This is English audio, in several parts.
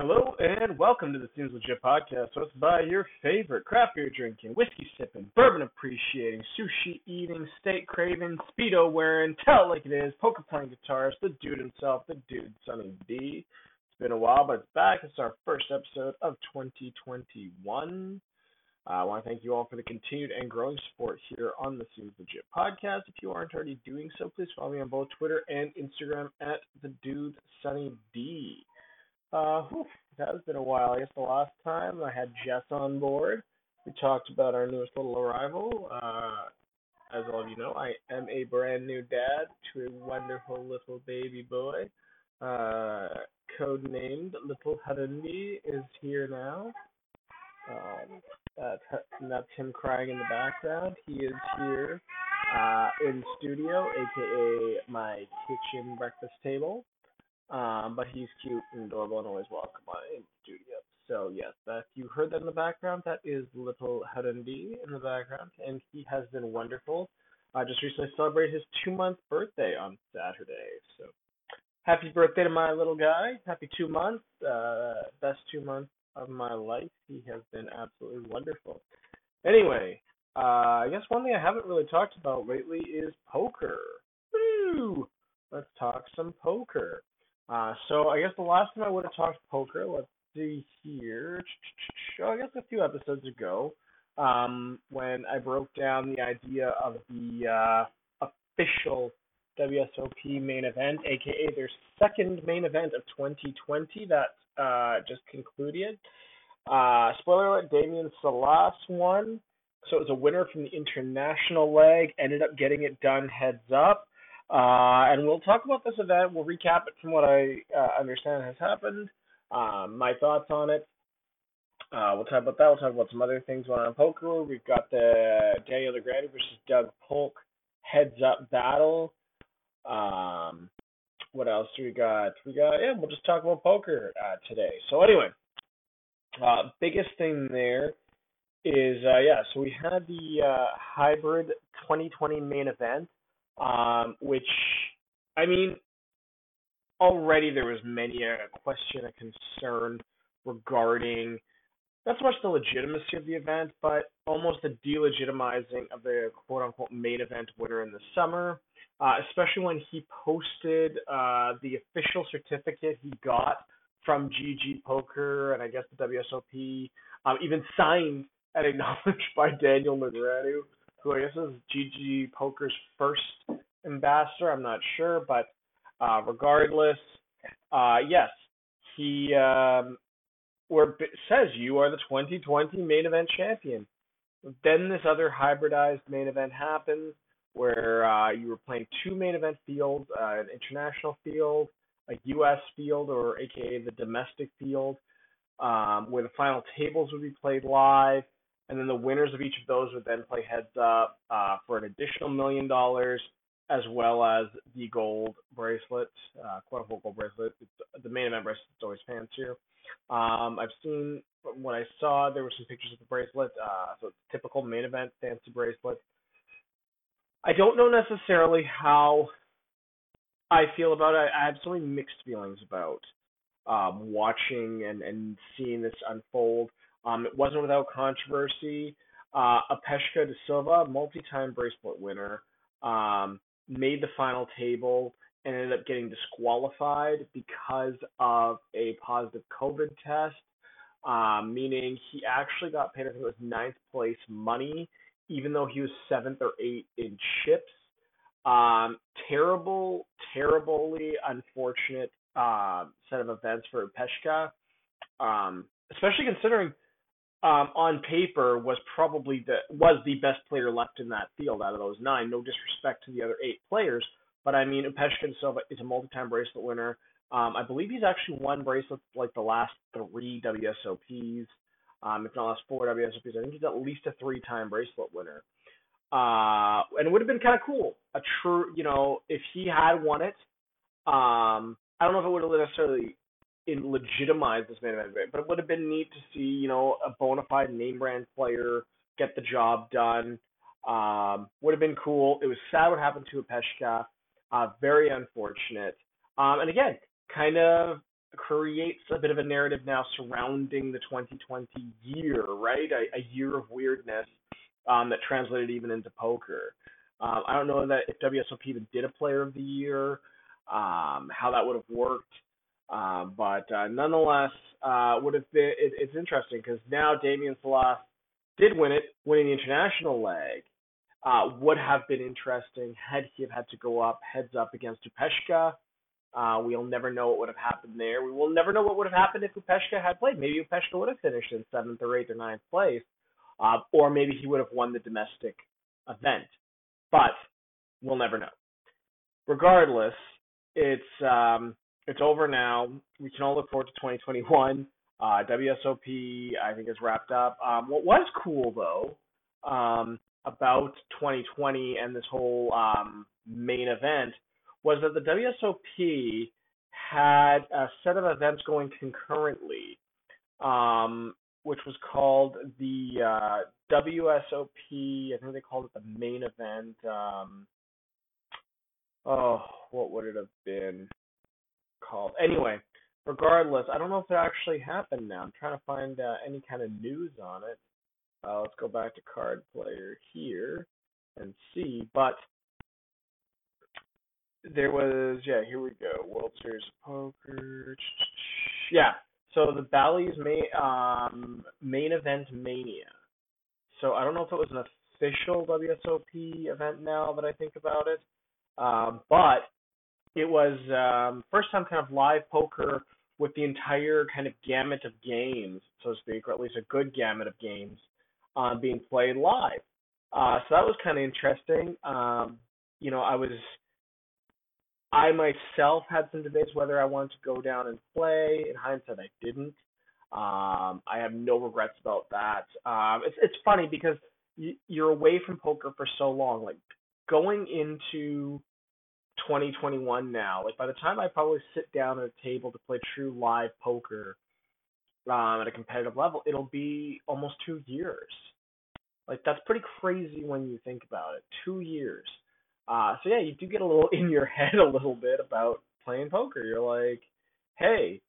Hello and welcome to the Seems Legit podcast, hosted by your favorite craft beer drinking, whiskey sipping, bourbon appreciating, sushi eating, steak craving, speedo wearing, tell like it is, poker playing guitarist, the dude himself, the dude Sunny D. It's been a while, but it's back. It's our first episode of 2021. Uh, I want to thank you all for the continued and growing support here on the Seems Legit podcast. If you aren't already doing so, please follow me on both Twitter and Instagram at the dude Sunny D. Uh, whew, that has been a while. I guess the last time I had Jess on board, we talked about our newest little arrival. Uh, as all of you know, I am a brand new dad to a wonderful little baby boy. Uh, codenamed Little Harundi is here now. Um, that's, that's him crying in the background. He is here uh, in studio, aka my kitchen breakfast table. Um, but he's cute and adorable and always welcome in studio. So yes, if you heard that in the background, that is little Harundi in the background, and he has been wonderful. I just recently celebrated his two month birthday on Saturday. So happy birthday to my little guy. Happy two months. Uh, best two months of my life. He has been absolutely wonderful. Anyway, uh, I guess one thing I haven't really talked about lately is poker. Woo! Let's talk some poker. Uh, so I guess the last time I would have talked poker, let's see here. I guess a few episodes ago, um, when I broke down the idea of the uh, official WSOP main event, aka their second main event of 2020 that uh, just concluded. Uh, spoiler alert: Damian Salas won, so it was a winner from the international leg. Ended up getting it done heads up. Uh, and we'll talk about this event. We'll recap it from what I uh, understand has happened, um, my thoughts on it. Uh, we'll talk about that. We'll talk about some other things going on in poker. We've got the Daniel Negreanu versus Doug Polk heads up battle. Um, what else do we got? We got yeah. We'll just talk about poker uh, today. So anyway, uh, biggest thing there is uh, yeah. So we had the hybrid 2020 main event um, which I mean, already there was many a question, a concern regarding not so much the legitimacy of the event, but almost the delegitimizing of the quote unquote main event winner in the summer, uh, especially when he posted uh, the official certificate he got from GG Poker and I guess the WSOP, um, even signed and acknowledged by Daniel Negreanu who I guess is GG Poker's first ambassador. I'm not sure, but uh, regardless, uh, yes, he um, says you are the 2020 main event champion. Then this other hybridized main event happens where uh, you were playing two main event fields, uh, an international field, a U.S. field, or AKA the domestic field, um, where the final tables would be played live and then the winners of each of those would then play heads up uh, for an additional million dollars, as well as the gold bracelet, uh, quote unquote gold bracelet. It's, the main event bracelet is always fancier. Um, I've seen when I saw there were some pictures of the bracelet, uh, so it's typical main event fancy bracelet. I don't know necessarily how I feel about it. I have so many mixed feelings about um, watching and, and seeing this unfold. Um, it wasn't without controversy. Uh, Upeshka De Silva, multi-time bracelet winner, um, made the final table and ended up getting disqualified because of a positive COVID test, um, meaning he actually got paid, I think it was ninth place money, even though he was seventh or eighth in chips. Um, terrible, terribly unfortunate uh, set of events for Peshka, um, especially considering um, on paper was probably the was the best player left in that field out of those nine. No disrespect to the other eight players, but I mean Upeshka De Silva is a multi-time bracelet winner. Um, I believe he's actually won bracelets like the last three WSOPs, um, if not last four WSOPs. I think he's at least a three-time bracelet winner. Uh, and it would have been kind of cool. A true, you know, if he had won it, um, I don't know if it would have necessarily in legitimize this main event, but it would have been neat to see, you know, a bona fide name brand player get the job done. Um, would have been cool. It was sad what happened to Peshka. Uh, very unfortunate. Um, and again, kind of creates a bit of a narrative now surrounding the 2020 year, right? A, a year of weirdness um, that translated even into poker. Um, I don't know that if WSOP even did a Player of the Year, um, how that would have worked. Um, but uh, nonetheless, uh, would have been it, it's interesting because now Damian Salas did win it, winning the international leg. Uh, would have been interesting had he have had to go up heads up against Upeshka. Uh, we'll never know what would have happened there. We will never know what would have happened if Upeshka had played. Maybe Upeshka would have finished in seventh or eighth or ninth place, uh, or maybe he would have won the domestic event. But we'll never know. Regardless, it's um, it's over now. We can all look forward to 2021. Uh, WSOP, I think, is wrapped up. Um, what was cool though um, about 2020 and this whole um, main event was that the WSOP had a set of events going concurrently, um, which was called the uh, WSOP. I think they called it the main event. Um, oh, what would it have been called? Anyway, regardless, I don't know if it actually happened now. I'm trying to find uh, any kind of news on it. Uh, let's go back to card player here and see. But there was, yeah, here we go. World Series of Poker. Yeah. So the Bally's main um, main event mania. So I don't know if it was an official WSOP event now that I think about it, um, but it was um, first time kind of live poker with the entire kind of gamut of games, so to speak, or at least a good gamut of games uh, being played live. Uh, so that was kind of interesting. Um, you know, I was, I myself had some debates whether I wanted to go down and play. In hindsight, I didn't. Um, I have no regrets about that. Um, it's it's funny because y- you're away from poker for so long. Like going into 2021 now. Like by the time I probably sit down at a table to play true live poker um, at a competitive level, it'll be almost two years. Like that's pretty crazy when you think about it. Two years. Uh, so yeah, you do get a little in your head a little bit about playing poker. You're like, hey,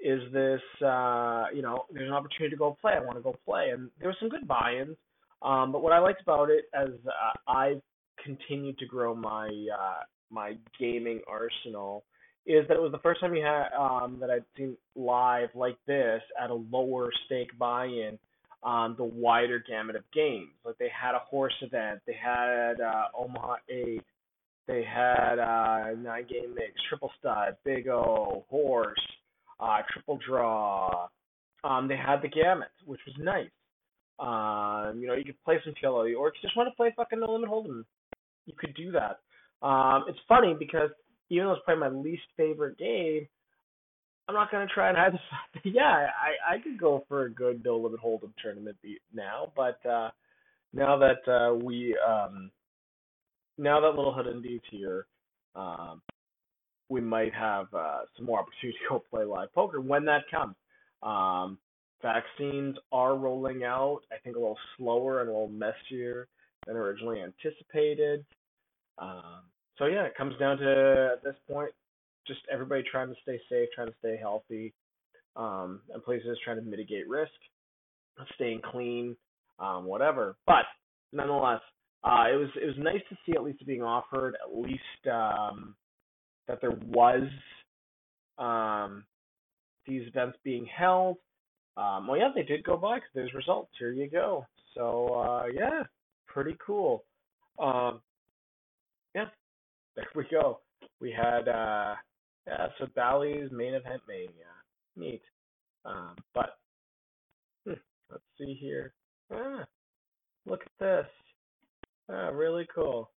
is this uh, you know, there's an opportunity to go play. I want to go play, and there was some good buy-ins. Um, but what I liked about it, as uh, I've continued to grow my uh, my gaming arsenal is that it was the first time you had um, that I'd seen live like this at a lower stake buy-in on the wider gamut of games. Like they had a horse event, they had uh, Omaha Eight, they had uh, nine game mix, triple stud, big O, horse, uh, triple draw. Um, they had the gamut, which was nice. Um, you know, you could play some PLO, or if you just want to play fucking No Limit Hold'em, you could do that. Um, it's funny because even though it's probably my least favorite game, I'm not gonna try and hide the yeah, I I could go for a good no limit hold'em tournament now, but uh, now that uh, we um, now that Little Hood Indies here, um, we might have uh, some more opportunity to go play live poker when that comes. Um, vaccines are rolling out, I think a little slower and a little messier than originally anticipated. Um, so yeah, it comes down to at this point, just everybody trying to stay safe, trying to stay healthy, um, and places trying to mitigate risk, staying clean, um, whatever. But nonetheless, uh, it was it was nice to see at least being offered, at least um, that there was um, these events being held. Um, well, yeah, they did go by because there's results. Here you go. So uh, yeah, pretty cool. Um, there we go. We had uh yeah, so Bally's main event mania. Neat. Um, but hmm, let's see here. Ah, look at this. Ah, really cool.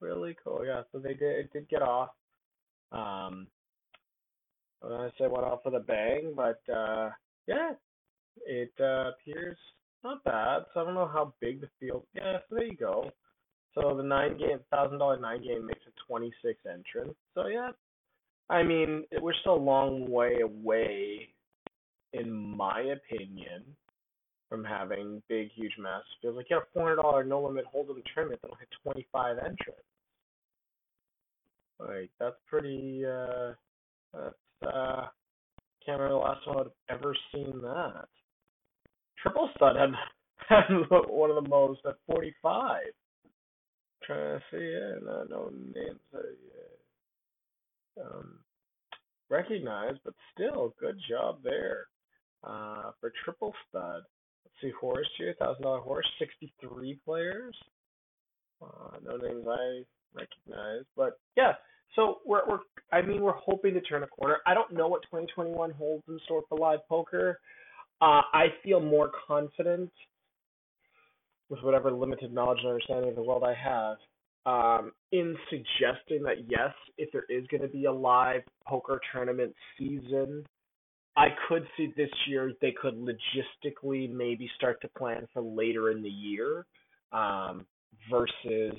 Really cool. Yeah, so they did it did get off. Um I don't say went off with a bang, but uh yeah, it uh, appears not bad. So I don't know how big the field. Yeah, so there you go. So the nine game, thousand dollar nine game makes a twenty six entrants. So yeah, I mean we're still a long way away, in my opinion, from having big, huge, mass fields. Like you have a four hundred dollar no limit hold'em tournament that'll hit twenty five entrants. Like that's pretty. uh That's uh Can't remember the last time I've ever seen that. Triple stud had had one of the most at 45. Trying to see, yeah, no, no names I uh, um, recognize, but still, good job there uh, for triple stud. Let's see, horse here, thousand dollar horse, 63 players. Uh, no names I recognize, but yeah. So we're we're I mean we're hoping to turn a corner. I don't know what 2021 holds in store for live poker. Uh, I feel more confident with whatever limited knowledge and understanding of the world I have um, in suggesting that yes, if there is going to be a live poker tournament season, I could see this year they could logistically maybe start to plan for later in the year um, versus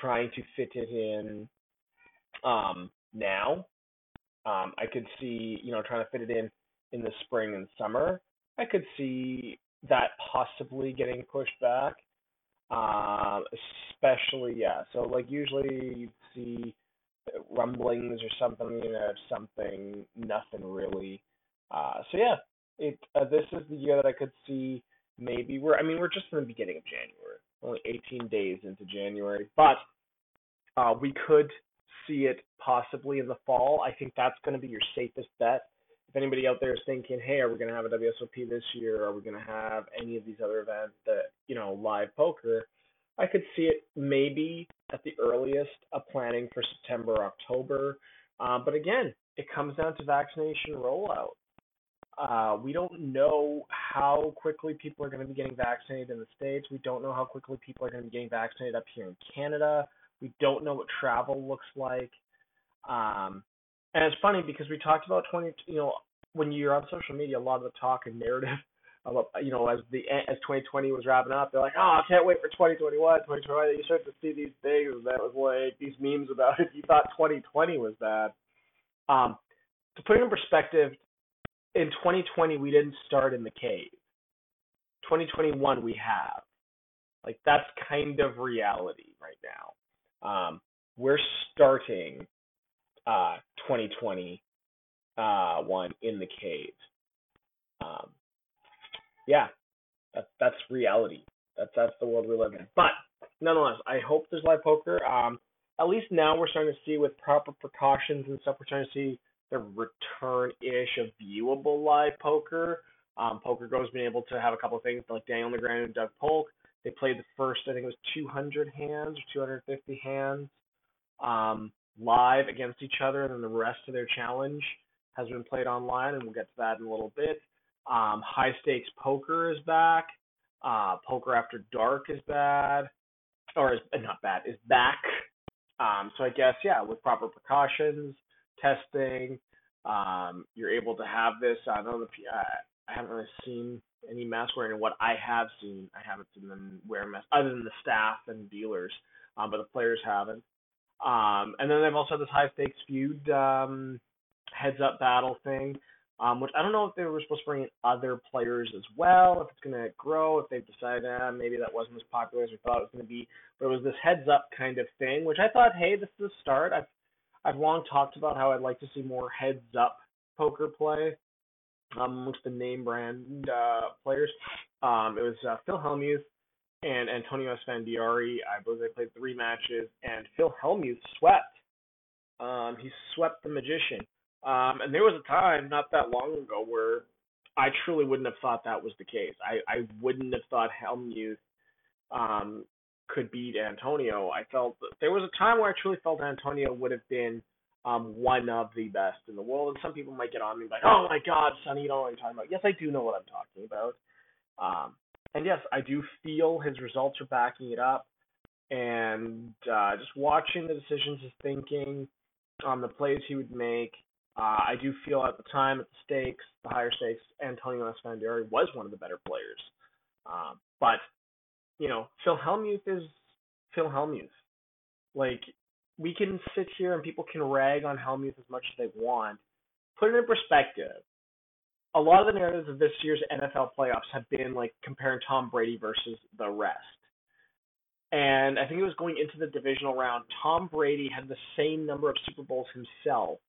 trying to fit it in um, now. Um, I could see, you know, trying to fit it in in the spring and summer. I could see that possibly getting pushed back. Um, especially, yeah. So, like, usually you see rumblings or something, you know, something, nothing really. Uh, so yeah, it uh, this is the year that I could see maybe we're. I mean, we're just in the beginning of January, only 18 days into January, but uh, we could see it possibly in the fall. I think that's going to be your safest bet. If anybody out there is thinking, hey, are we going to have a WSOP this year? Are we going to have any of these other events that, you know, live poker? I could see it maybe at the earliest a planning for September, October. Uh, but again, it comes down to vaccination rollout. Uh, we don't know how quickly people are going to be getting vaccinated in the States. We don't know how quickly people are going to be getting vaccinated up here in Canada. We don't know what travel looks like. Um, and it's funny because we talked about 20, you know, when you're on social media, a lot of the talk and narrative about, you know, as the as 2020 was wrapping up, they're like, oh, I can't wait for 2021, 2021. You start to see these things that was like these memes about if you thought 2020 was bad. Um, to put it in perspective, in 2020 we didn't start in the cave. 2021 we have. Like that's kind of reality right now. Um, we're starting uh, 2020 uh, one in the cave. Um, yeah, that's that's reality. That's that's the world we live in. But nonetheless, I hope there's live poker. Um, at least now we're starting to see with proper precautions and stuff. We're starting to see the return-ish of viewable live poker. Um, PokerGo's been able to have a couple of things like Daniel Negreanu and Doug Polk. They played the first, I think it was 200 hands or 250 hands um, live against each other, and then the rest of their challenge has been played online, and we'll get to that in a little bit. Um, high stakes poker is back. Uh, poker after dark is bad, or is not bad, is back. Um, so I guess yeah, with proper precautions, testing, um, you're able to have this. I know the uh, I haven't really seen any mask wearing. What I have seen, I haven't seen them wear masks other than the staff and dealers, um, but the players haven't. Um, and then they've also had this high stakes feud um, heads up battle thing, um, which I don't know if they were supposed to bring in other players as well, if it's going to grow, if they've decided ah, maybe that wasn't as popular as we thought it was going to be. But it was this heads up kind of thing, which I thought, hey, this is a start. I've I've long talked about how I'd like to see more heads up poker play um, amongst the name brand uh, players. Um, it was uh, Phil Hellmuth and Antonio Esfandiari. I believe they played three matches, and Phil Hellmuth swept. Um, he swept the Magician. Um, and there was a time not that long ago where I truly wouldn't have thought that was the case. I, I wouldn't have thought Hellmuth um, could beat Antonio. I felt there was a time where I truly felt Antonio would have been um, one of the best in the world. And some people might get on me like, "Oh my God, Sonny, you don't know what I'm talking about?" Yes, I do know what I'm talking about. Um, and yes, I do feel his results are backing it up. And uh, just watching the decisions, his thinking, on the plays he would make, uh, I do feel at the time, at the stakes, the higher stakes, Antonio Esfandiari was one of the better players. Um, but you know, Phil Hellmuth is Phil Hellmuth. Like we can sit here and people can rag on Hellmuth as much as they want. Put it in perspective. A lot of the narratives of this year's NFL playoffs have been like comparing Tom Brady versus the rest. And I think it was going into the divisional round, Tom Brady had the same number of Super Bowls himself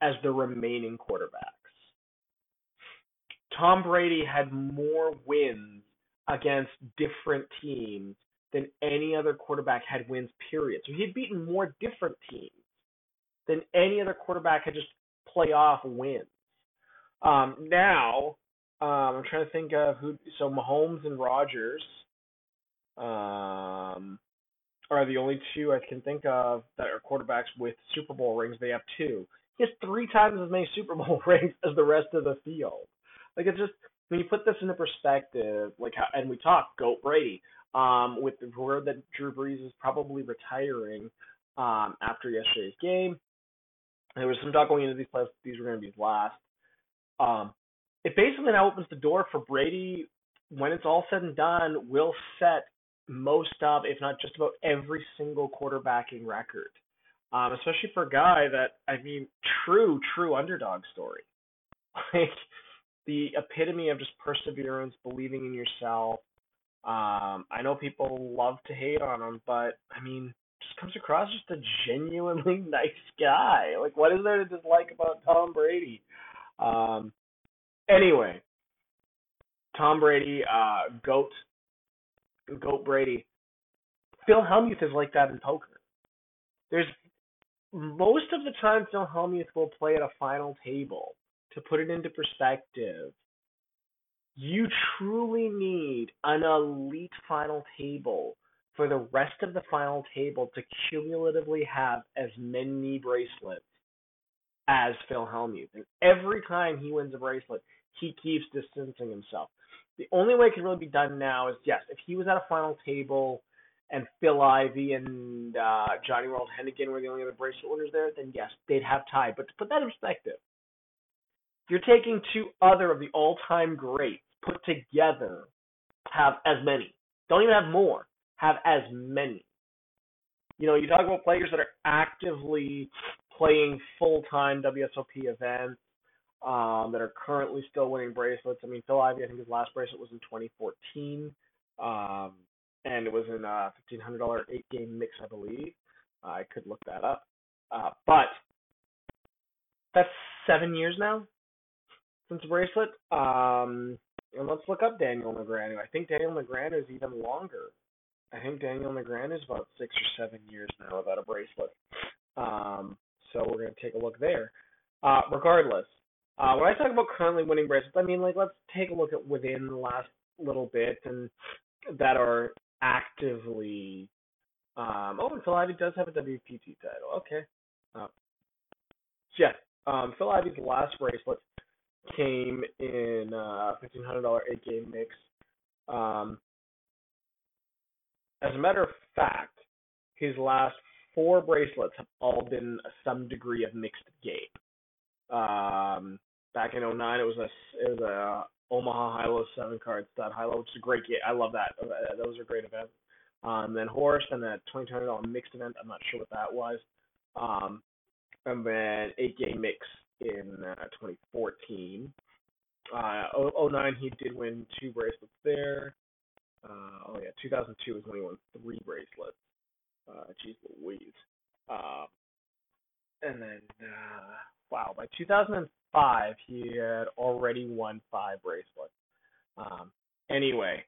as the remaining quarterbacks. Tom Brady had more wins against different teams than any other quarterback had wins, period. So he had beaten more different teams than any other quarterback had just playoff wins. Um, now, um, I'm trying to think of who. So Mahomes and Rodgers um, are the only two I can think of that are quarterbacks with Super Bowl rings. They have two. He has three times as many Super Bowl rings as the rest of the field. Like it's just when you put this into perspective, like how, and we talk Goat Brady, um, with the word that Drew Brees is probably retiring um, after yesterday's game. There was some talk going into these playoffs; these were going to be his last. Um, it basically now opens the door for Brady when it's all said and done, will set most of, if not just about every single quarterbacking record. Um, especially for a guy that I mean, true, true underdog story. Like the epitome of just perseverance, believing in yourself. Um, I know people love to hate on him, but I mean, just comes across just a genuinely nice guy. Like, what is there to dislike about Tom Brady? Um, anyway, Tom Brady, uh, goat, goat Brady. Phil Hellmuth is like that in poker. There's most of the time Phil Hellmuth will play at a final table to put it into perspective, you truly need an elite final table for the rest of the final table to cumulatively have as many bracelets as Phil Hellmuth. And every time he wins a bracelet, he keeps distancing himself. The only way it can really be done now is yes, if he was at a final table and Phil Ivey and uh, Johnny World Hennigan were the only other bracelet winners there, then yes, they'd have tied. But to put that in perspective, you're taking two other of the all-time greats put together, have as many. Don't even have more. Have as many. You know, you talk about players that are actively playing full-time WSOP events um, that are currently still winning bracelets. I mean, Phil Ivey, I think his last bracelet was in 2014, um, and it was in a $1,500 eight-game mix, I believe. I could look that up, uh, but that's seven years now since bracelet. Um, and let's look up Daniel Negreanu. I think Daniel Negreanu is even longer. I think Daniel Negreanu is about six or seven years now without a bracelet. Um, so we're going to take a look there. Uh, regardless, uh, when I talk about currently winning bracelets, I mean like let's take a look at within the last little bit and that are actively. Um, oh, and Phil Ivey does have a WPT title. Okay. Uh, yeah, um, Phil Ivey's last bracelet came in uh, fifteen hundred dollar eight game mix. Um, as a matter of fact, his last four bracelets have all been some degree of mixed game. Um, back in 09, it was a it was a Omaha High-Low seven card stud High-Low, which is a great game. I love that. Uh, those are great events. Um, then Horse and that twenty two hundred dollar mixed event. I'm not sure what that was. Um, and then eight game mix in uh, 2014. Uh, 09, he did win two bracelets there. Uh, oh yeah, 2002 is when he won three bracelets. Uh, geez Louise. Uh, and then, uh, wow, by 2005, he had already won five bracelets. Um, anyway,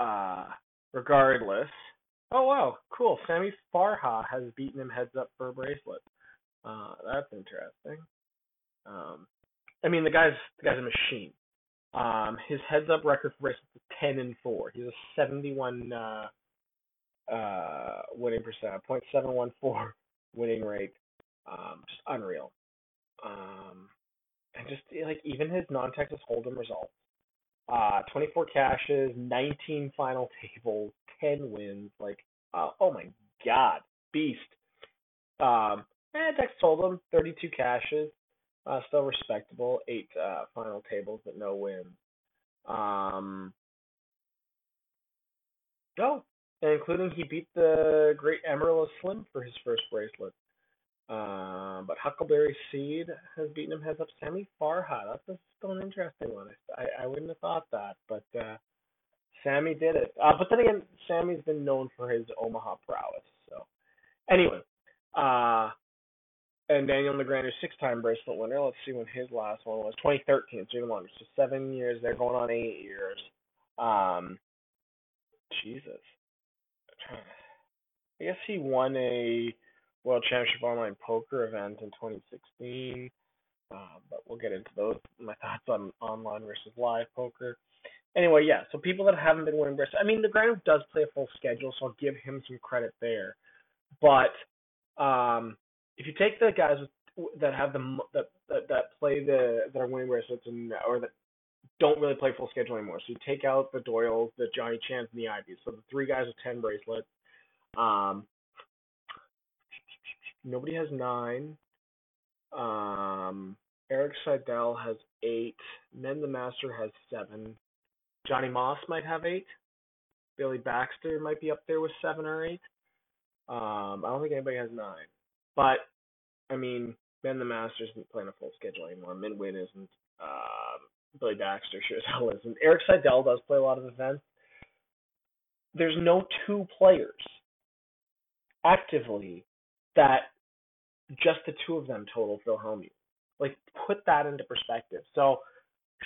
uh, regardless, oh wow, cool. Sammy Farha has beaten him heads up for a bracelet. Uh, that's interesting. Um, I mean, the guy's the guy's a machine. Um, his heads up record for races is ten and four. He's a seventy one uh, uh, winning percent, point seven one four winning rate. Um, just unreal. Um, and just like even his non-Texas Hold'em results. Uh, 24 cashes, 19 final tables, 10 wins. Like, uh, oh my god, beast. Um, and Texas Hold'em, 32 cashes, uh, still respectable. Eight uh, final tables, but no wins. Um, oh, including he beat the great Amarillo Slim for his first bracelet. Um, but Huckleberry Seed has beaten him heads up. Sammy Farha, that's still an interesting one. I, I wouldn't have thought that, but uh, Sammy did it. Uh, but then again, Sammy's been known for his Omaha prowess. So, anyway, uh, and Daniel Negreanu, six-time bracelet winner. Let's see when his last one was. 2013, so even longer. So seven years. They're going on eight years. Um, Jesus. I guess he won a World Championship Online Poker event in 2016. Uh, but we'll get into those my thoughts on online versus live poker. Anyway, yeah. So people that haven't been winning bracelets. I mean, the Negreanu does play a full schedule, so I'll give him some credit there. But um, if you take the guys with, that have the that, that that play the that are winning bracelets and or that don't really play full schedule anymore. So you take out the Doyles, the Johnny Chans, and the Ivies. So the three guys with ten bracelets. Um, nobody has nine. Um, Erik Seidel has eight. Men the Master has seven. Johnny Moss might have eight. Billy Baxter might be up there with seven or eight. Um, I don't think anybody has nine. But I mean, Men the Master isn't playing a full schedule anymore. Men Nguyen isn't. Um, Billy Baxter sure as hell isn't. Erik Seidel does play a lot of events. There's no two players actively that just the two of them total Phil Hellmuth. Like, put that into perspective. So,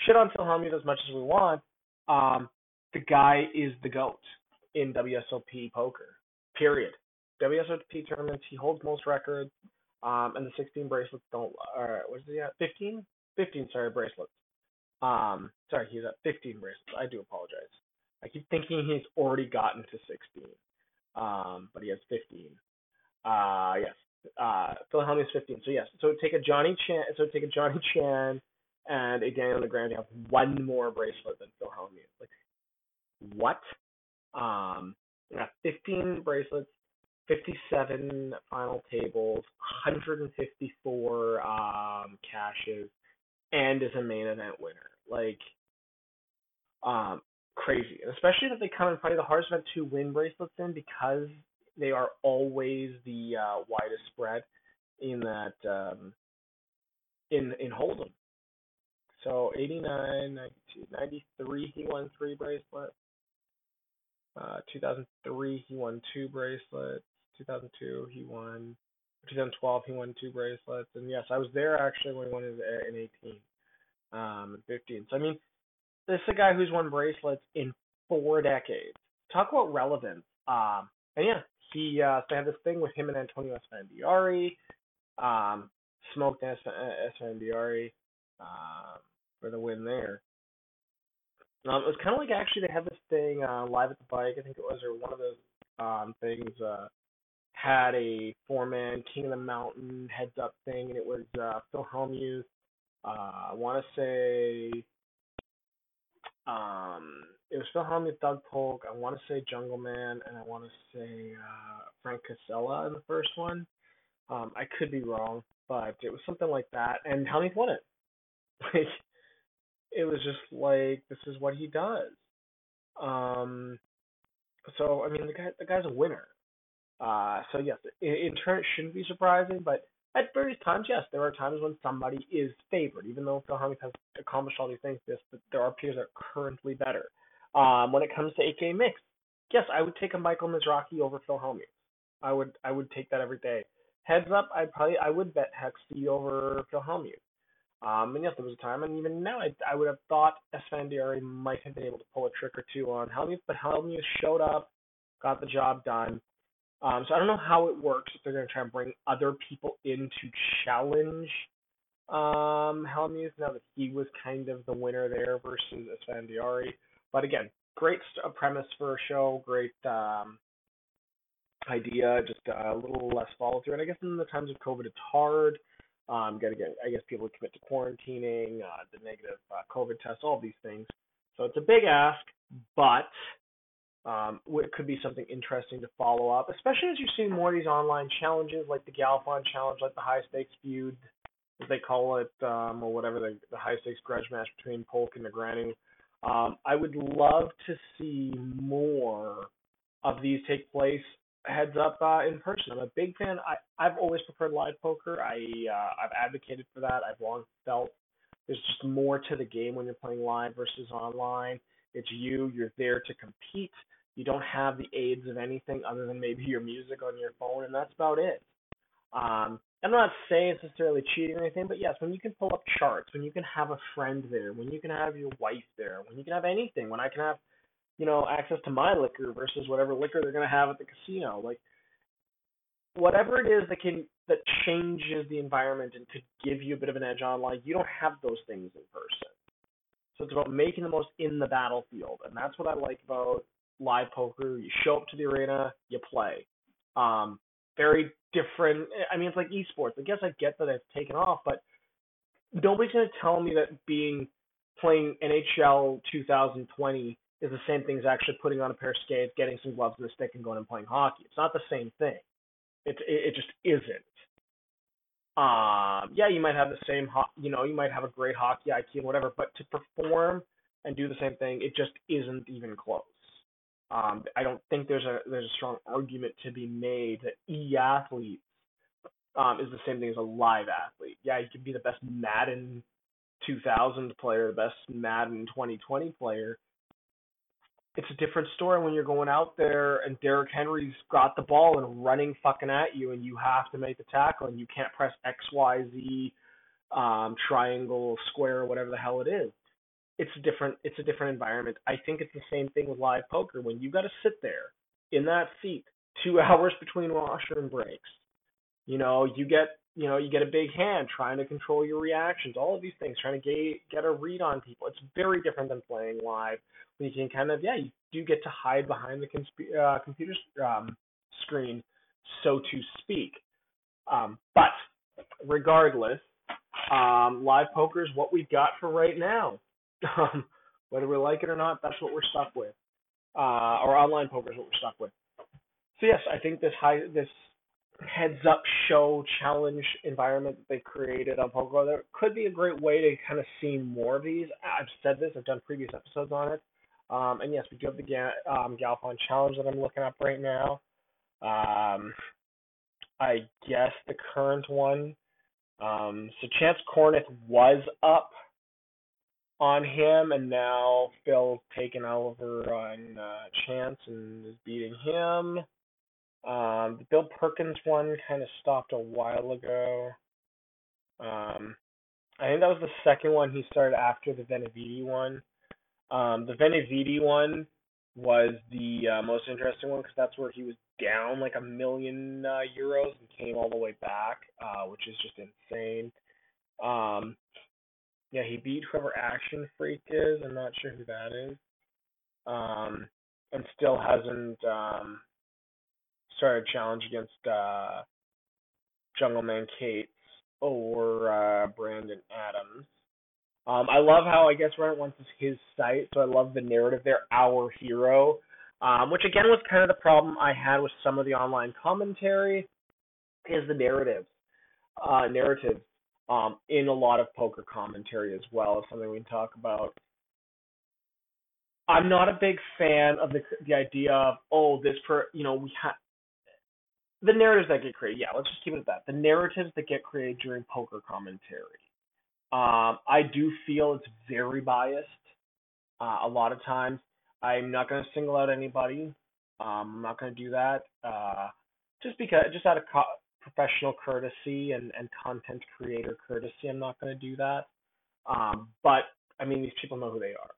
shit on Phil Hellmuth as much as we want. Um, the guy is the GOAT in WSOP poker. Period. WSOP tournaments, he holds most records. Um, and the 16 bracelets don't, or what is he at? 15? 15, sorry, bracelets. Um, sorry, he's at 15 bracelets. I do apologize. I keep thinking he's already gotten to 16. Um, but he has 15. Uh, yes. Uh, Phil Hellmuth is 15. So yes. So take a Johnny Chan. So take a Johnny Chan and a Daniel Negreanu have one more bracelet than Phil Hellmuth. Like what? Um, yeah, 15 bracelets, 57 final tables, 154 um, cashes, and is a main event winner. Like, um, crazy. especially that they come in probably the hardest event to win bracelets in because they are always the uh, widest spread in that um, in in Hold'em. So 89, 92, 93, he won three bracelets. Uh, 2003, he won two bracelets. 2002, he won. 2012, he won two bracelets. And yes, I was there actually when he won uh, in 18, um, 15. So I mean, this is a guy who's won bracelets in four decades. Talk about relevance. Um, and yeah, he uh, so had this thing with him and Antonio Esfandiari. Um, smoked Esfandiari um, for the win there. Um, it was kind of like actually they had this thing uh, live at the bike. I think it was or one of those um, things. Uh, had a four man King of the Mountain heads up thing, and it was uh, Phil Hellmuth. Uh, I want to say um, it was Phil Hellmuth, Doug Polk. I want to say Jungle Man, and I want to say uh, Frank Kassela in the first one. Um, I could be wrong, but it was something like that, and Hellmuth won it. Like it was just like this is what he does. Um, so I mean the guy the guy's a winner. Uh, so yes, in, in turn it shouldn't be surprising, but at various times, yes, there are times when somebody is favored, even though Phil Hellmuth has accomplished all these things. This, there are peers that are currently better. Um, when it comes to AK mix, yes, I would take a Michael Mizrachi over Phil Hellmuth. I would I would take that every day. Heads up, I'd probably I would bet Hexy over Phil Hellmuth. Um, and yes, there was a time, and even now, I, I would have thought Esfandiari might have been able to pull a trick or two on Hellmuth, but Hellmuth showed up, got the job done. Um, so I don't know how it works if they're going to try and bring other people in to challenge um, now that he was kind of the winner there versus Esfandiari. But again, great st- premise for a show, great um, idea, just a little less follow through. And I guess in the times of COVID, it's hard. Um, got to get, I guess, people commit to quarantining, uh, the negative uh, COVID tests, all these things. So it's a big ask, but um, it could be something interesting to follow up, especially as you're seeing more of these online challenges, like the Galfond challenge, like the high stakes feud, as they call it, um, or whatever the, the high stakes grudge match between Polk and Negreanu. Um, I would love to see more of these take place heads up uh, in person. I'm a big fan. I I've always preferred live poker. I uh, I've advocated for that. I've long felt there's just more to the game when you're playing live versus online. It's you. You're there to compete. You don't have the aids of anything other than maybe your music on your phone, and that's about it. Um, I'm not saying it's necessarily cheating or anything, but yes, when you can pull up charts, when you can have a friend there, when you can have your wife there, when you can have anything, when I can have, you know, access to my liquor versus whatever liquor they're gonna have at the casino, like whatever it is that can that changes the environment and could give you a bit of an edge online, you don't have those things in person. So it's about making the most in the battlefield, and that's what I like about live poker. You show up to the arena, you play. Um, very different. I mean, it's like esports. I guess I get that it's taken off, but nobody's gonna tell me that being playing NHL 2020 is the same thing as actually putting on a pair of skates, getting some gloves and a stick, and going and playing hockey. It's not the same thing. It it, it just isn't. Um, yeah, you might have the same, ho- you know, you might have a great hockey IQ and whatever, but to perform and do the same thing, it just isn't even close. Um, I don't think there's a there's a strong argument to be made that e athletes um, is the same thing as a live athlete. Yeah, you can be the best Madden 2000 player, the best Madden 2020 player. It's a different story when you're going out there and Derrick Henry's got the ball and running fucking at you, and you have to make the tackle, and you can't press X, Y, Z, um, triangle, square, whatever the hell it is it's a different it's a different environment. I think it's the same thing with live poker when you got to sit there in that seat two hours between washroom breaks. You know, you get you know you get a big hand trying to control your reactions. All of these things, trying to get get a read on people. It's very different than playing live when you can kind of yeah you do get to hide behind the consp- uh, computer um, screen, so to speak. Um, but regardless, um, live poker is what we've got for right now. Um, whether we like it or not, that's what we're stuck with. Uh, or online poker is what we're stuck with. So yes, I think this high this heads up show challenge environment that they created on Poker there could be a great way to kind of see more of these. I've said this, I've done previous episodes on it. Um, and yes, we do have the um, Galfond challenge that I'm looking up right now. Um, I guess the current one. Um, so Chance Kornuth was up on him, and now Phil's taken over on uh, Chance and is beating him. Um, the Bill Perkins one kind of stopped a while ago. Um, I think that was the second one he started after the Benavides one. Um, the Benavides one was the uh, most interesting one because that's where he was down like a million uh, euros and came all the way back, uh, which is just insane. Um, yeah, he beat whoever Action Freak is. I'm not sure who that is. Um, and still hasn't um started a challenge against uh Jungleman Cates or uh Brandon Adams. Um, I love how I guess Run It Once his site, so I love the narrative there, our hero. Um, which again was kind of the problem I had with some of the online commentary, is the narratives. Uh, narratives um, in a lot of poker commentary as well is something we can talk about. I'm not a big fan of the the idea of oh this per you know we have the narratives that get created. Yeah, let's just keep it at that. The narratives that get created during poker commentary. Um, I do feel it's very biased. Uh, a lot of times, I'm not going to single out anybody. Um, I'm not going to do that. Uh, just because, just out of co- professional courtesy and, and content creator courtesy, I'm not going to do that. Um, but I mean, these people know who they are.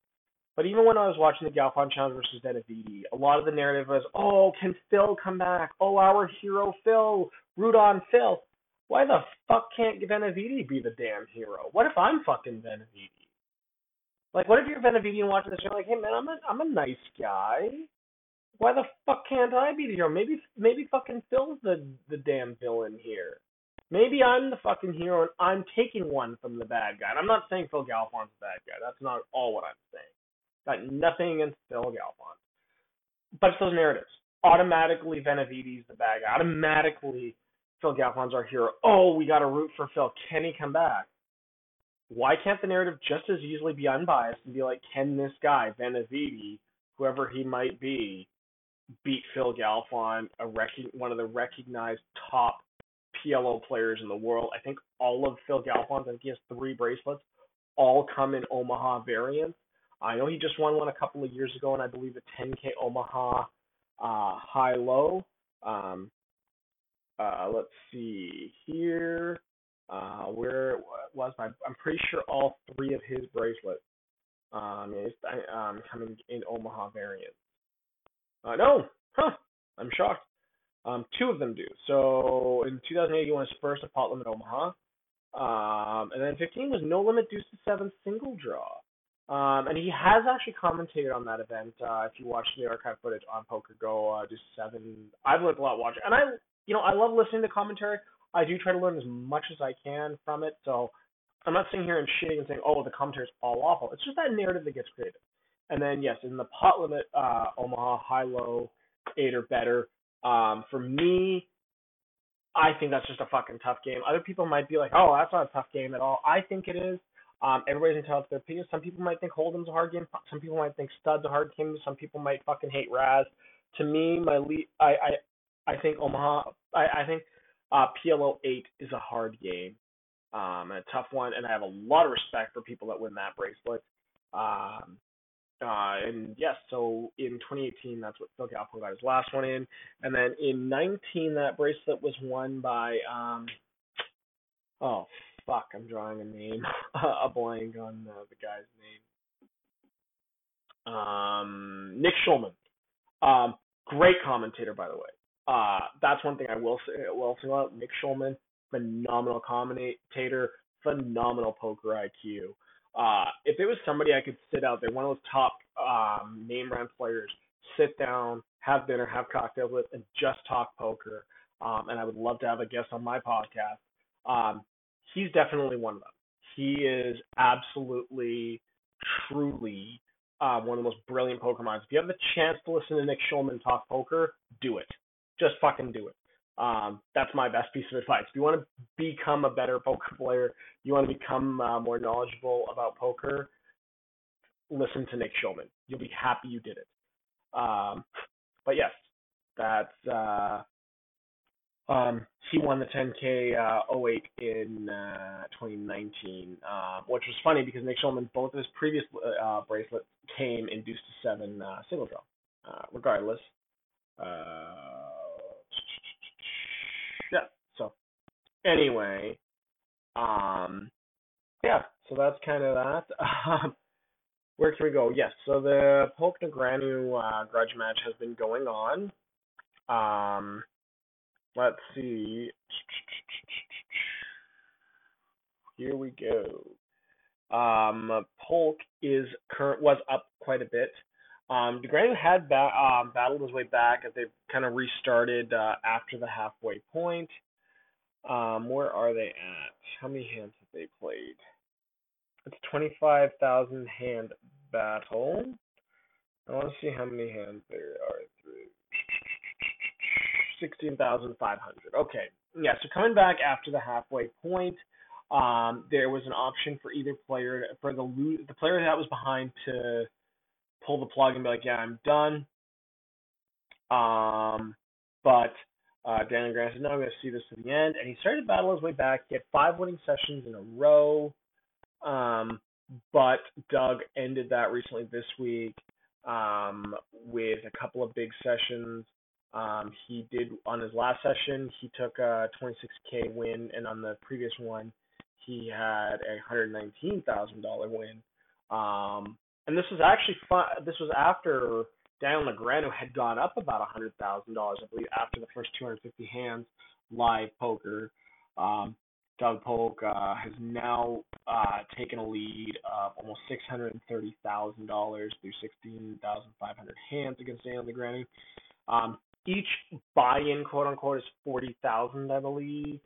But even when I was watching the Galfond Challenge versus Benavides, a lot of the narrative was, "Oh, can Phil come back? Oh, our hero Phil, root on Phil." Why the fuck can't Benavides be the damn hero? What if I'm fucking Benavides? Like, what if you're Benavides and watching this? You're like, "Hey man, I'm a I'm a nice guy why the fuck can't I be the hero? Maybe maybe fucking Phil's the the damn villain here. Maybe I'm the fucking hero and I'm taking one from the bad guy. And I'm not saying Phil Galfond's the bad guy. That's not all what I'm saying. Got nothing against Phil Galfond. But it's those narratives. Automatically Benavides the bag. Automatically Phil Galfond's our hero. Oh, we gotta root for Phil. Can he come back? Why can't the narrative just as easily be unbiased and be like, can this guy, Benavides, whoever he might be, beat Phil Galfond, a rec- one of the recognized top PLO players in the world. I think all of Phil Galfond's, I think he has three bracelets, all come in Omaha variants. I know he just won one a couple of years ago, and I believe a 10K Omaha uh, high low. Um, Uh, let's see here. Uh, where was my? I'm pretty sure all three of his bracelets um, is um, coming in Omaha variants. Uh, no, huh? I'm shocked. Um, two of them do. So in 2008, he won his first Pot Limit Omaha. Um, and then 15 was No Limit Deuce to Seven single draw. Um, and he has actually commentated on that event. Uh, if you watch the archive footage on Poker Go, uh, to Seven, I've learned a lot watching. And I, you know, I love listening to commentary. I do try to learn as much as I can from it. So I'm not sitting here and shitting and saying, oh, the commentary is all awful. It's just that narrative that gets created. And then yes, in the pot limit, uh, Omaha high low, eight or better. Um, for me, I think that's just a fucking tough game. Other people might be like, oh, that's not a tough game at all. I think it is. Um, everybody's entitled to their opinion. Some people might think Hold'em's a hard game. Some people might think Stud's a hard game. Some people might fucking hate Razz. To me, my lead, I, I, I think Omaha. I, I think uh, PLO eight is a hard game, um, a tough one. And I have a lot of respect for people that win that bracelet. Um, uh, and yes, so in 2018, that's what Phil Galfond got his last one in. And then in 19, that bracelet was won by, um, oh, fuck, I'm drawing a name, a blank on the guy's name. Um, Nick Schulman. Um, great commentator, by the way. Uh, that's one thing I will say, will say about Nick Schulman. Phenomenal commentator, phenomenal poker IQ. Uh, if it was somebody I could sit out there, one of those top um, name brand players, sit down, have dinner, have cocktails with, and just talk poker, um, and I would love to have a guest on my podcast. Um, he's definitely one of them. He is absolutely, truly uh, one of the most brilliant poker. If you have the chance to listen to Nick Schulman talk poker, do it. Just fucking do it. Um, that's my best piece of advice. If you want to become a better poker player, you want to become uh, more knowledgeable about poker, listen to Nick Schulman. You'll be happy you did it. Um, but yes, that's uh, um, he won the 10K uh, 08 in uh, 2019, uh, which was funny because Nick Schulman, both of his previous uh, bracelets came in deuce to seven uh, single draw. Uh, regardless, uh, yeah. So anyway, um, yeah. So that's kind of that. Um, where can we go? Yes. So the Polk Negreanu uh, grudge match has been going on. Um, let's see. Here we go. Um, Polk is current was up quite a bit. Um, Negreanu had ba- um, battled his way back as they've kind of restarted uh, after the halfway point. Um, where are they at? How many hands have they played? It's 25,000 hand battle. I want to see how many hands there are through. 16,500. Okay. Yeah, so coming back after the halfway point, um, there was an option for either player, for the the player that was behind to pull the plug and be like, yeah, I'm done. Um, but uh, Daniel Grant said, no, I'm going to see this to the end. And he started to battle his way back. He had five winning sessions in a row. Um, but Doug ended that recently this week um, with a couple of big sessions. Um, he did on his last session, he took a 26k win, and on the previous one, he had a $119,000 win. Um, and this was actually fun. This was after Daniel Negreanu had gone up about $100,000, I believe, after the first 250 hands live poker. Um, Doug Polk uh, has now uh, taken a lead of almost six hundred and thirty thousand dollars through sixteen thousand five hundred hands against Daniel Negreanu. Um, each buy-in, quote unquote, is forty thousand, I believe,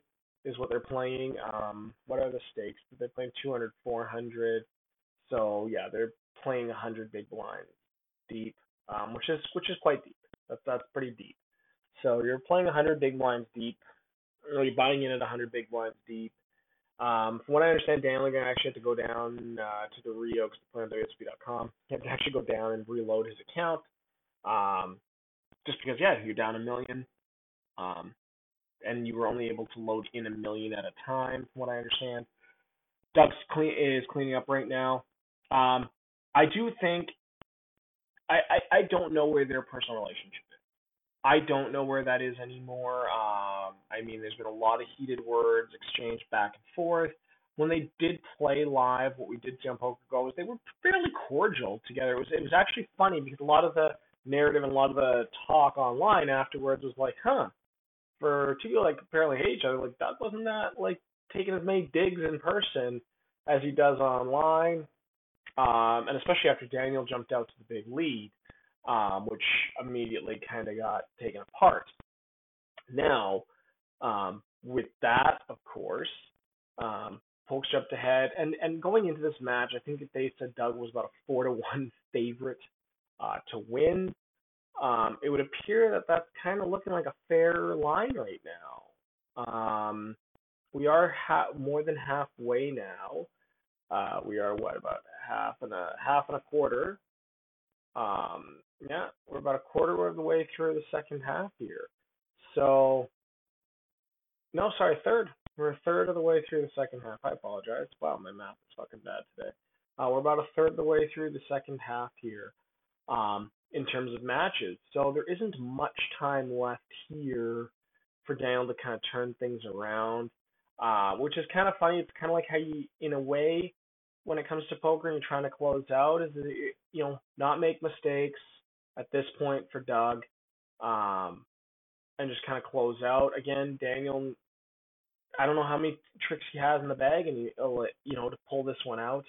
is what they're playing. Um, what are the stakes? They're playing 200, 400. So yeah, they're playing 100 big blinds deep, um, which is which is quite deep. That's that's pretty deep. So you're playing 100 big blinds deep or you're buying in at 100 big blinds deep. Um, from what I understand, Dan Ligon actually had to go down uh, to the Rio because to play on WSOP.com. He had to actually go down and reload his account, um, just because yeah, you're down a million, um, and you were only able to load in a million at a time. From what I understand, Doug's clean is cleaning up right now. Um, I do think I, I I don't know where their personal relationship is. I don't know where that is anymore. Um, I mean, there's been a lot of heated words exchanged back and forth. When they did play live, what we did see on Poker Go was they were fairly cordial together. It was it was actually funny because a lot of the narrative and a lot of the talk online afterwards was like, huh, for two people like apparently hate each other, like Doug wasn't that like taking as many digs in person as he does online. Um, and especially after Daniel jumped out to the big lead um, which immediately kind of got taken apart. Now, um, with that, of course, um, Polk's jumped ahead, and and going into this match, I think they said Doug was about a four to one favorite uh, to win. Um, it would appear that that's kind of looking like a fair line right now. Um, we are ha- more than halfway now. Uh, we are what about half and a half and a quarter um, yeah, we're about a quarter of the way through the second half here. So, no, sorry, third. We're a third of the way through the second half. I apologize. Wow, my math is fucking bad today. Uh, we're about a third of the way through the second half here um, in terms of matches. So there isn't much time left here for Daniel to kind of turn things around, uh, which is kind of funny. It's kind of like how you, in a way, when it comes to poker and you're trying to close out, is you know not make mistakes, at this point for Doug, um, and just kind of close out. Again, Daniel, I don't know how many tricks he has in the bag, and you know to pull this one out.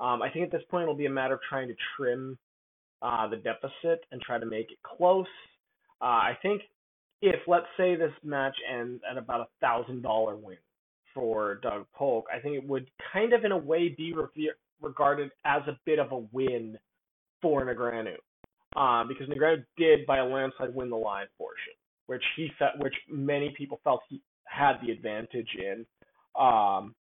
Um, I think at this point it'll be a matter of trying to trim uh, the deficit and try to make it close. Uh, I think if let's say this match ends at about a thousand dollar win for Doug Polk, I think it would kind of in a way be re- regarded as a bit of a win for Negreanu uh, because Negreanu did by a landslide win the live portion, which he felt, which many people felt he had the advantage in. Um,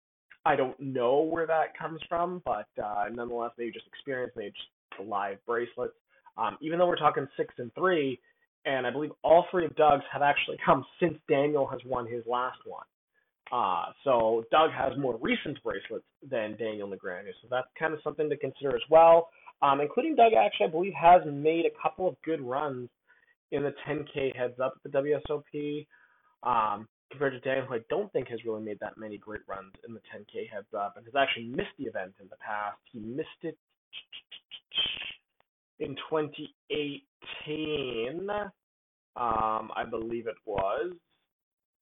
I don't know where that comes from, but uh, nonetheless, maybe just experience, maybe just live bracelets. Um, even though we're talking six and three, and I believe all three of Doug's have actually come since Daniel has won his last one. Uh, so Doug has more recent bracelets than Daniel Negreanu, so that's kind of something to consider as well um, including Doug actually, I believe, has made a couple of good runs in the 10K heads up at the WSOP. Um, compared to Daniel, who I don't think has really made that many great runs in the 10K heads up and has actually missed the event in the past. He missed it in 2018, um, I believe it was,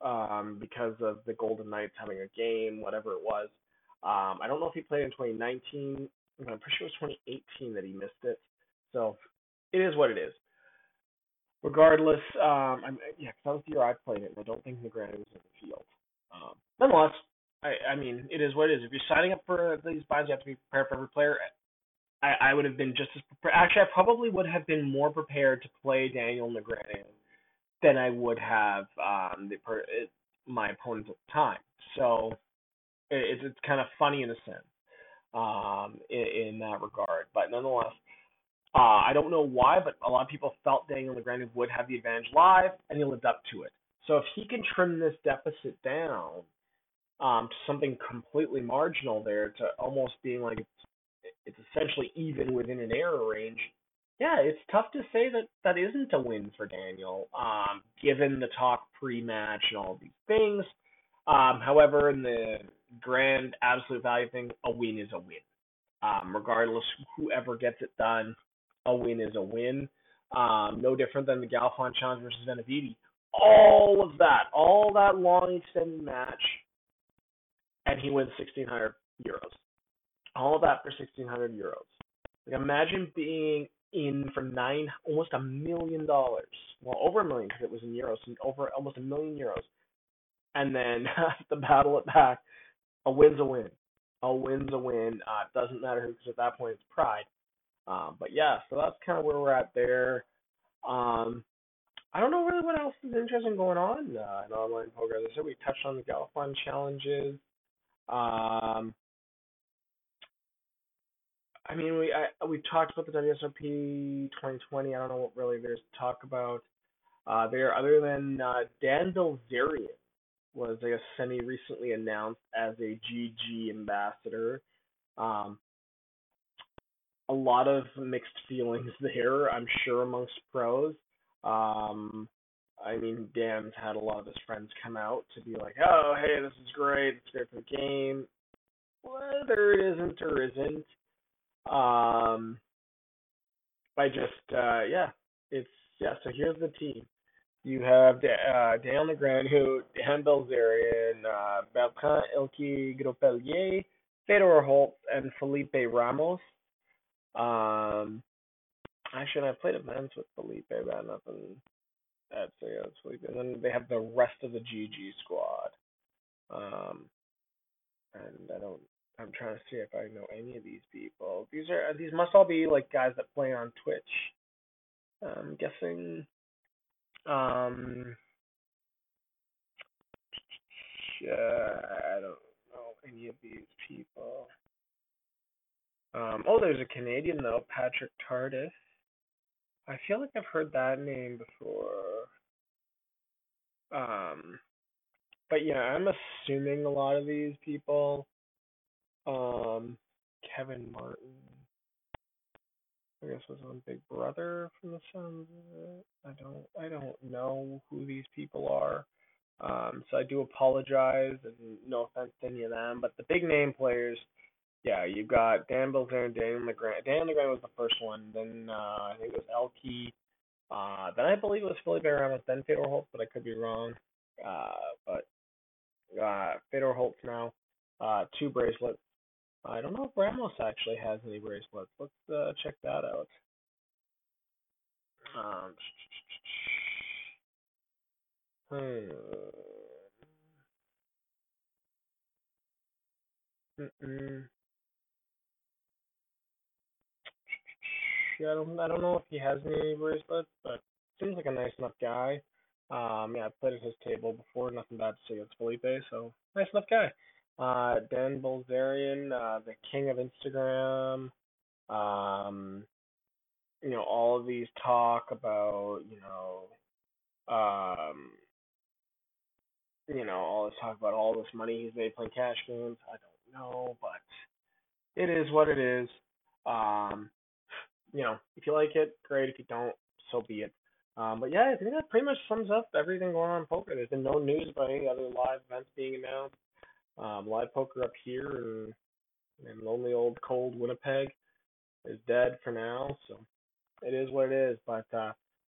um, because of the Golden Knights having a game, whatever it was. Um, I don't know if he played in 2019 I'm pretty sure it was 2018 that he missed it. So it is what it is. Regardless, um, I'm, yeah, cause that was the year I played it, and I don't think Negreanu was in the field. Um, nonetheless, I, I mean, it is what it is. If you're signing up for these buys, you have to be prepared for every player. I, I would have been just as prepared. Actually, I probably would have been more prepared to play Daniel Negreanu than I would have um, the per, it, my opponents at the time. So it, it's it's kind of funny in a sense um, in, in that regard. But nonetheless, uh, I don't know why, but a lot of people felt Daniel Negreanu would have the advantage live, and he lived up to it. So if he can trim this deficit down um, to something completely marginal there, to almost being like it's, essentially even within an error range, yeah, it's tough to say that that isn't a win for Daniel, um, given the talk pre-match and all these things. Um, however, in the grand absolute value thing, a win is a win. Um, regardless, whoever gets it done, a win is a win. Um, no different than the Galfond Challenge versus Benavidez. All of that, all that long extended match, and he wins 1,600 euros. All that for 1,600 euros. Like imagine being in for nine, almost a million dollars. Well, over a million because it was in euros, and over almost a million euros. And then the battle it back a win's a win. A win's a win. Uh, it doesn't matter who, because at that point it's pride. Um, but yeah, so that's kind of where we're at there. Um, I don't know really what else is interesting going on uh, in online poker. As I said, we touched on the Galfond challenges. Um, I mean, we I, we talked about the WSOP 2020. I don't know what really there's to talk about uh, there, other than uh, Dan Bilzerian was I guess semi recently announced as a GG ambassador. Um, a lot of mixed feelings there, I'm sure, amongst pros. Um, I mean, Dan's had a lot of his friends come out to be like, "Oh, hey, this is great. It's great for the game." Whether it isn't or isn't, um, I just, uh, yeah, it's yeah. So here's the team. You have uh, Daniel Negreanu, Dan Bilzerian, uh, Bertrand ElkY Grospellier, Fedor Holz, and Felipe Ramos. Um, actually, I played events with Felipe, but nothing. That's Felipe. And then they have the rest of the GG squad. Um, and I don't. I'm trying to see if I know any of these people. These are these must all be like guys that play on Twitch. I'm guessing um, uh, I don't know any of these people. Um, oh, there's a Canadian though, Patrick Tardif. I feel like I've heard that name before. Um, but yeah, I'm assuming a lot of these people. Um, Kevin Martin. I guess was on Big Brother from the sounds of it. I don't I don't know who these people are. Um, so I do apologize and no offense to any of them. But the big name players, yeah, you've got Dan Bilzerian, Daniel Negreanu. Daniel Negreanu was the first one. Then uh, I think it was ElkY. Uh, then I believe it was Felipe Ramos, then Fedor Holz, but I could be wrong. Uh, but uh, Fedor Holz's now uh, two bracelets. I don't know if Ramos actually has any bracelets. Let's uh, check that out. Um, hmm. Yeah, I don't, I don't know if he has any bracelets, but seems like a nice enough guy. Um, yeah, I've played at his table before. Nothing bad to say against Felipe, so nice enough guy uh, Dan Bilzerian, uh, the king of Instagram. Um, you know, all of these talk about, you know, um, you know, all this talk about all this money he's made playing cash games. I don't know, but it is what it is. Um, you know, if you like it, great. If you don't, so be it. Um, but yeah, I think that pretty much sums up everything going on in poker. There's been no news about any other live events being announced. Um, live poker up here in, in lonely old cold Winnipeg is dead for now, so it is what it is. But uh,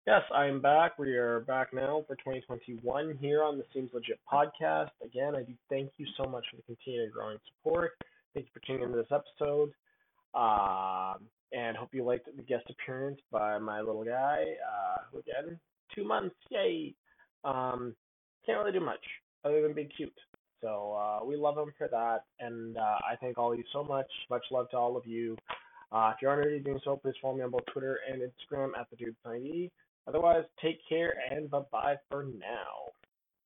yes, I'm back. We are back now for 2021 here on the Seems Legit podcast. Again, I do thank you so much for the continued growing support. Thank you for tuning into this episode. Um, and hope you liked the guest appearance by my little guy. Uh, who again, two months, yay! Um, can't really do much other than be cute. So uh, we love him for that, and uh, I thank all of you so much. Much love to all of you. Uh, if you're already doing so, please follow me on both Twitter and Instagram at the Dude Otherwise, take care and bye bye for now.